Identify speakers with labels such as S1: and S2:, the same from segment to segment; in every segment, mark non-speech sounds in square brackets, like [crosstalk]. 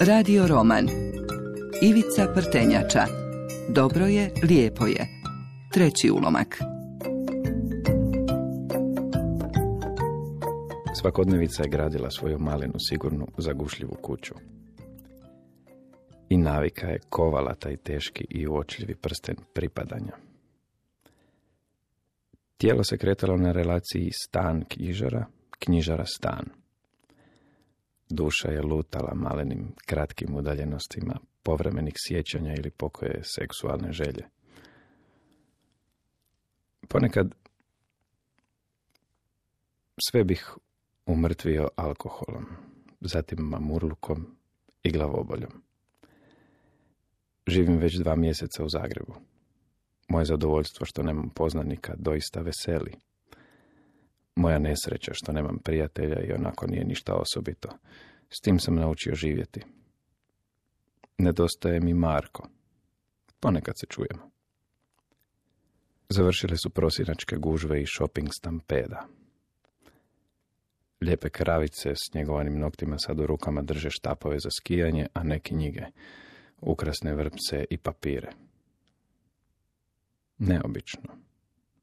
S1: Radio roman Ivica Prtenjača Dobro je, lijepo je Treći ulomak
S2: Svakodnevica je gradila svoju malenu, sigurnu, zagušljivu kuću. I navika je kovala taj teški i uočljivi prsten pripadanja. Tijelo se kretalo na relaciji stan knjižara, knjižara stan. Duša je lutala malenim, kratkim udaljenostima povremenih sjećanja ili pokoje seksualne želje. Ponekad sve bih umrtvio alkoholom, zatim mamurlukom i glavoboljom. Živim već dva mjeseca u Zagrebu. Moje zadovoljstvo što nemam poznanika doista veseli. Moja nesreća što nemam prijatelja i onako nije ništa osobito. S tim sam naučio živjeti. Nedostaje mi Marko. Ponekad se čujemo. Završile su prosinačke gužve i shopping stampeda. Lijepe kravice s njegovanim noktima sad u rukama drže štapove za skijanje, a ne knjige, ukrasne vrpce i papire. Neobično.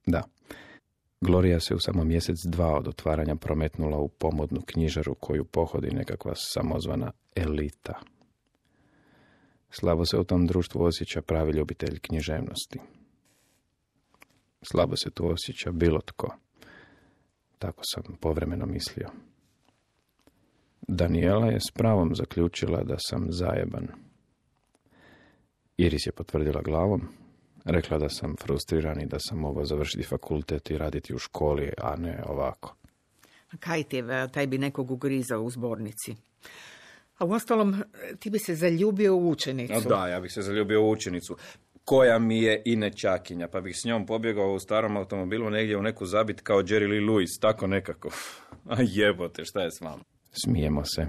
S2: Da. Gloria se u samo mjesec dva od otvaranja prometnula u pomodnu knjižaru koju pohodi nekakva samozvana elita. Slabo se u tom društvu osjeća pravi ljubitelj književnosti. Slabo se tu osjeća bilo tko. Tako sam povremeno mislio. Daniela je s pravom zaključila da sam zajeban. Iris je potvrdila glavom, rekla da sam frustriran i da sam mogao završiti fakultet i raditi u školi, a ne ovako.
S3: Kaj ti je, taj bi nekog ugrizao u zbornici. A uostalom, ti bi se zaljubio u učenicu.
S2: da, ja bih se zaljubio u učenicu koja mi je i nečakinja, pa bih s njom pobjegao u starom automobilu negdje u neku zabit kao Jerry Lee Lewis, tako nekako. [laughs] A jebote, šta je s vama? Smijemo se.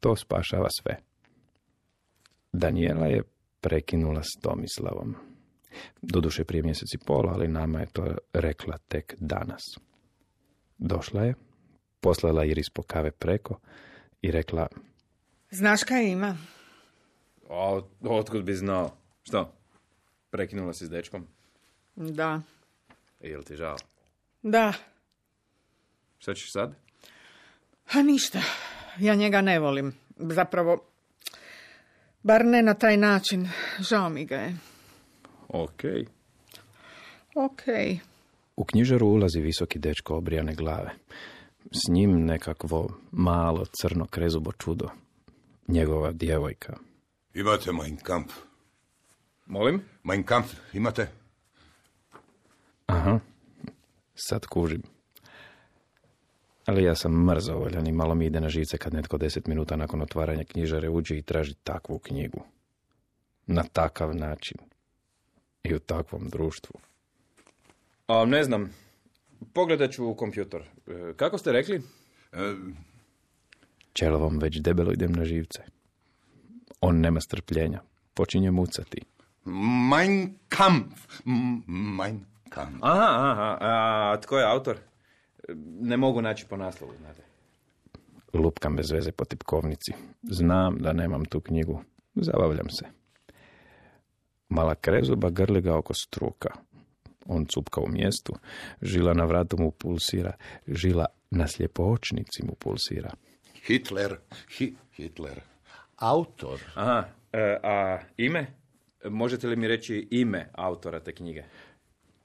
S2: To spašava sve. Daniela je prekinula s Tomislavom. Doduše prije mjeseci pola, ali nama je to rekla tek danas. Došla je, poslala Iris po kave preko i rekla...
S3: Znaš kaj ima?
S2: A otkud bi znao? Što? Prekinula si s dečkom?
S3: Da.
S2: Jel ti žao?
S3: Da.
S2: Šta ćeš sad?
S3: A ništa. Ja njega ne volim. Zapravo, bar ne na taj način. Žao mi ga je.
S2: Okej.
S3: Okej.
S2: U knjižaru ulazi visoki dečko obrijane glave. S njim nekakvo malo crno krezubo čudo. Njegova djevojka.
S4: Imate Mein Kampf.
S2: Molim?
S4: Mein Kampf, imate?
S2: Aha, sad kužim. Ali ja sam mrzovoljan i malo mi ide na živce kad netko deset minuta nakon otvaranja knjižare uđe i traži takvu knjigu. Na takav način. I u takvom društvu. A, ne znam. Pogledat ću u kompjutor. E, kako ste rekli? E... Čelovom već debelo idem na živce. On nema strpljenja. Počinje mucati.
S4: Mein Kampf. Mein Kampf.
S2: Aha, aha. A tko je autor? Ne mogu naći po naslovu, znate. Lupkam bez veze po tipkovnici. Znam da nemam tu knjigu. Zabavljam se. Mala krezuba grli ga oko struka. On cupka u mjestu, žila na vratu mu pulsira, žila na očnici mu pulsira.
S4: Hitler, hi, Hitler. Autor.
S2: Aha, e, a ime? Možete li mi reći ime autora te knjige?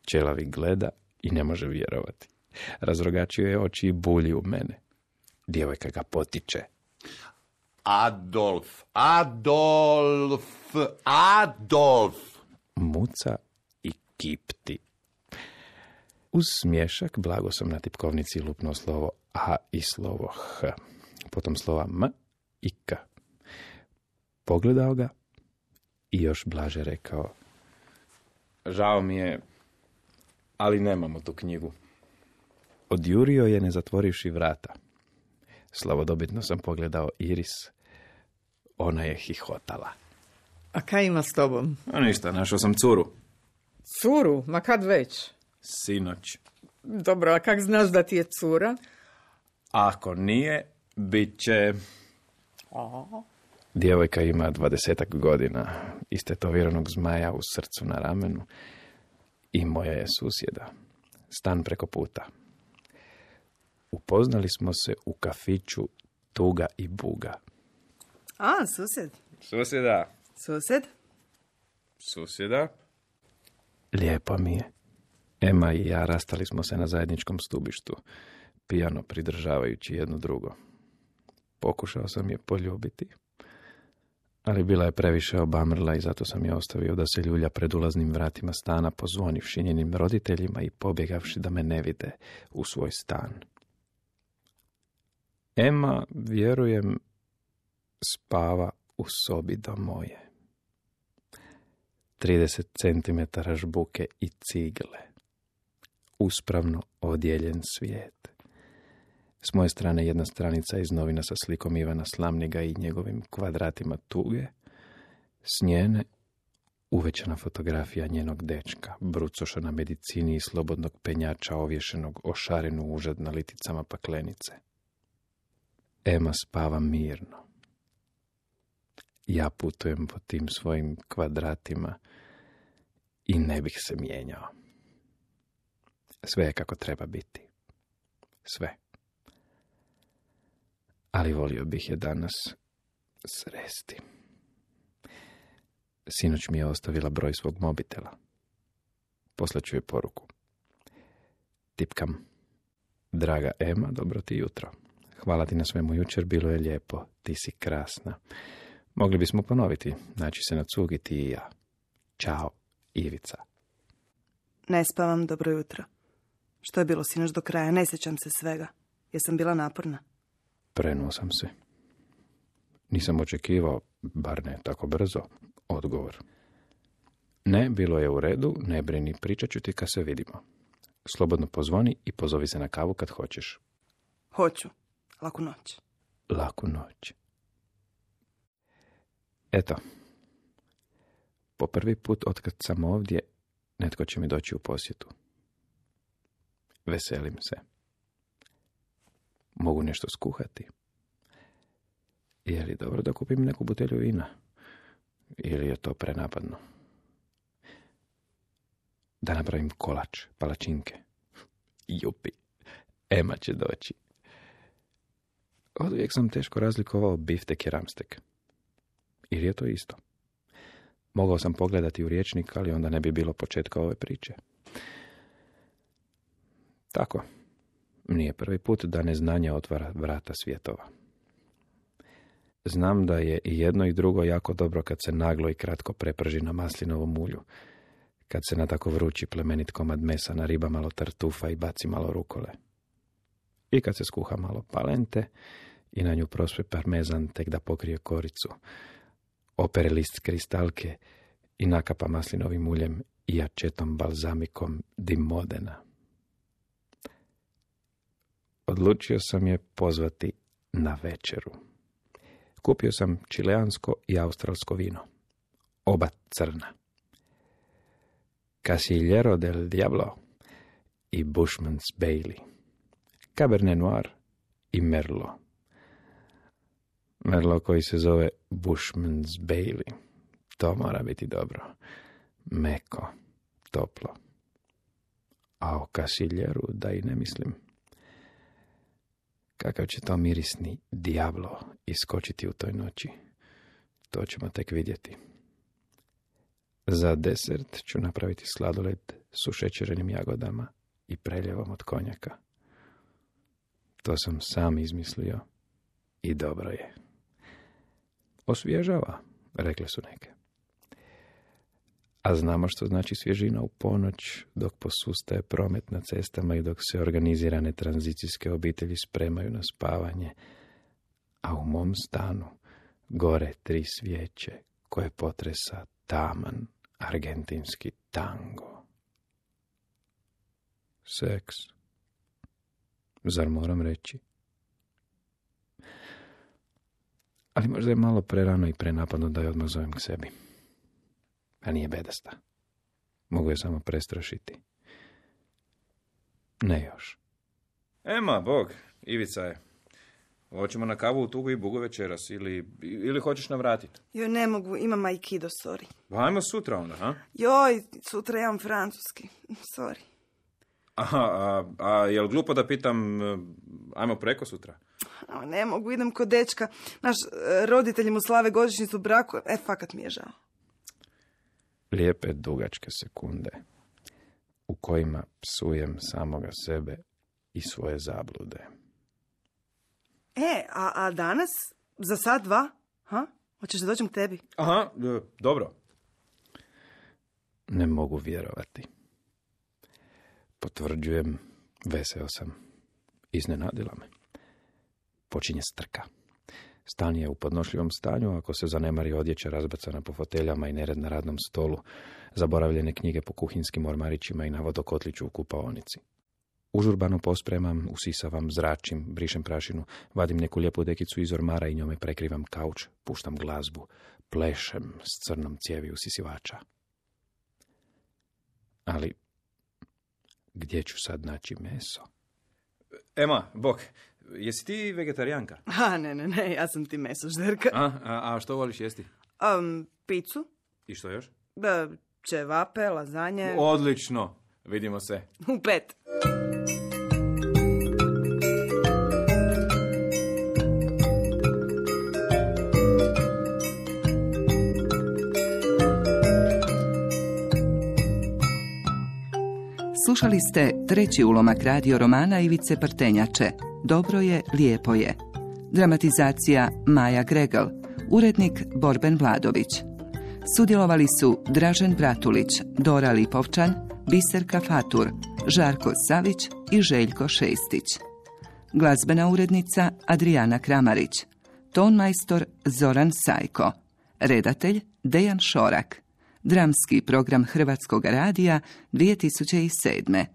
S2: Čelavi gleda i ne može vjerovati. Razrogačio je oči i bulji u mene. Djevojka ga potiče.
S4: Adolf, Adolf, Adolf.
S2: Muca i kipti. Uz smješak blago sam na tipkovnici lupno slovo A i slovo H. Potom slova M i K. Pogledao ga i još blaže rekao. Žao mi je, ali nemamo tu knjigu. Odjurio je ne zatvorivši vrata. Slavodobitno sam pogledao Iris. Ona je hihotala.
S3: A kaj ima s tobom?
S2: A ništa, našao sam curu.
S3: Curu? Ma kad već?
S2: Sinoć.
S3: Dobro, a kak znaš da ti je cura?
S2: Ako nije, bit će... Djevojka ima dvadesetak godina, istetoviranog zmaja u srcu na ramenu i moja je susjeda, stan preko puta. Upoznali smo se u kafiću Tuga i Buga.
S5: A, susjed.
S2: Susjeda.
S5: Susjed?
S2: Susjeda? Lijepo mi je. Ema i ja rastali smo se na zajedničkom stubištu, pijano pridržavajući jedno drugo. Pokušao sam je poljubiti, ali bila je previše obamrla i zato sam je ostavio da se ljulja pred ulaznim vratima stana pozvonivši njenim roditeljima i pobjegavši da me ne vide u svoj stan. Ema, vjerujem, spava u sobi do moje. 30 cm žbuke i cigle. Uspravno odjeljen svijet. S moje strane jedna stranica iz novina sa slikom Ivana Slamniga i njegovim kvadratima tuge. S njene uvećana fotografija njenog dečka, brucoša na medicini i slobodnog penjača ovješenog o šarenu užad na liticama paklenice. Ema spava mirno. Ja putujem po tim svojim kvadratima i ne bih se mijenjao. Sve je kako treba biti. Sve. Ali volio bih je danas sresti. Sinoć mi je ostavila broj svog mobitela. Poslaću je poruku. Tipkam. Draga Ema, dobro ti jutro. Hvala ti na svemu jučer, bilo je lijepo. Ti si krasna. Mogli bismo ponoviti, naći se na cugi ti i ja. Ćao, Ivica.
S5: Ne spavam, dobro jutro. Što je bilo sinoć do kraja? Ne sjećam se svega. Jesam bila naporna?
S2: Prenuo sam se. Nisam očekivao, bar ne tako brzo, odgovor. Ne, bilo je u redu, ne brini, pričat ću ti kad se vidimo. Slobodno pozvoni i pozovi se na kavu kad hoćeš.
S5: Hoću. Laku noć.
S2: Laku noć. Eto, po prvi put otkad sam ovdje, netko će mi doći u posjetu. Veselim se. Mogu nešto skuhati. Je li dobro da kupim neku butelju vina? Ili je to prenapadno? Da napravim kolač, palačinke. Jupi, Ema će doći. Od uvijek sam teško razlikovao biftek i ramstek. Ili je to isto? Mogao sam pogledati u riječnik, ali onda ne bi bilo početka ove priče. Tako, nije prvi put da neznanje otvara vrata svjetova. Znam da je i jedno i drugo jako dobro kad se naglo i kratko preprži na maslinovom ulju, kad se na tako vrući plemenit komad mesa na riba malo tartufa i baci malo rukole. I kad se skuha malo palente i na nju prospe parmezan tek da pokrije koricu, opere list kristalke i nakapa maslinovim uljem i jačetom balzamikom dimodena. Odlučio sam je pozvati na večeru. Kupio sam čileansko i australsko vino. Oba crna. Casillero del Diablo i Bushman's Bailey. Cabernet Noir i Merlot. Merlo koji se zove Bushman's Bailey. To mora biti dobro. Meko, toplo. A o kasiljeru da i ne mislim. Kakav će to mirisni diablo iskočiti u toj noći. To ćemo tek vidjeti. Za desert ću napraviti sladoled s ušećerenim jagodama i preljevom od konjaka. To sam sam izmislio i dobro je. Osvježava, rekle su neke. A znamo što znači svježina u ponoć, dok posustaje promet na cestama i dok se organizirane tranzicijske obitelji spremaju na spavanje. A u mom stanu gore tri svijeće koje potresa taman argentinski tango. Seks. Zar moram reći? Ali možda je malo prerano i prenapadno da je odmah zovem k sebi. A nije bedasta. Mogu je samo prestrašiti. Ne još.
S6: Ema, Bog, Ivica je.
S2: Hoćemo na kavu u Tugu i Bugu večeras ili, ili hoćeš navratiti?
S5: Joj, ne mogu, imam aikido, sorry.
S2: Pa ajmo sutra onda, ha?
S5: Joj, sutra imam francuski, sorry.
S2: Aha, a, a jel glupo da pitam, e, ajmo preko sutra?
S5: A, ne mogu, idem kod dečka. Naš e, roditelji mu slave godišnjicu braku, e, fakat mi je žao.
S2: Lijepe dugačke sekunde u kojima psujem samoga sebe i svoje zablude.
S5: E, a, a danas? Za sat, dva? Ha? Hoćeš da dođem k tebi?
S2: Aha, e, dobro. Ne mogu vjerovati. Potvrđujem, veseo sam. Iznenadila me. Počinje strka. Stan je u podnošljivom stanju ako se zanemari odjeća razbacana po foteljama i nered na radnom stolu, zaboravljene knjige po kuhinskim ormarićima i na vodokotliću u kupaonici. Užurbano pospremam, usisavam, zračim, brišem prašinu, vadim neku lijepu dekicu iz ormara i njome prekrivam kauč, puštam glazbu, plešem s crnom cijevi usisivača. Ali, gdje ću sad naći meso? Ema, bok, jesi ti vegetarijanka?
S5: A, ne, ne, ne, ja sam ti meso žderka.
S2: A, a, a što voliš jesti?
S5: Um, picu,
S2: I što još?
S5: da, ćevape, lazanje,
S2: Odlično, vidimo se.
S5: u pet.
S1: Slušali ste treći ulomak radio romana Ivice Prtenjače. Dobro je, lijepo je. Dramatizacija Maja Gregel. Urednik Borben Vladović. Sudjelovali su Dražen Bratulić, Dora Lipovčan, Biserka Fatur, Žarko Savić i Željko Šestić. Glazbena urednica Adriana Kramarić. Tonmajstor Zoran Sajko. Redatelj Dejan Šorak. Dramski program Hrvatskog radija 2007.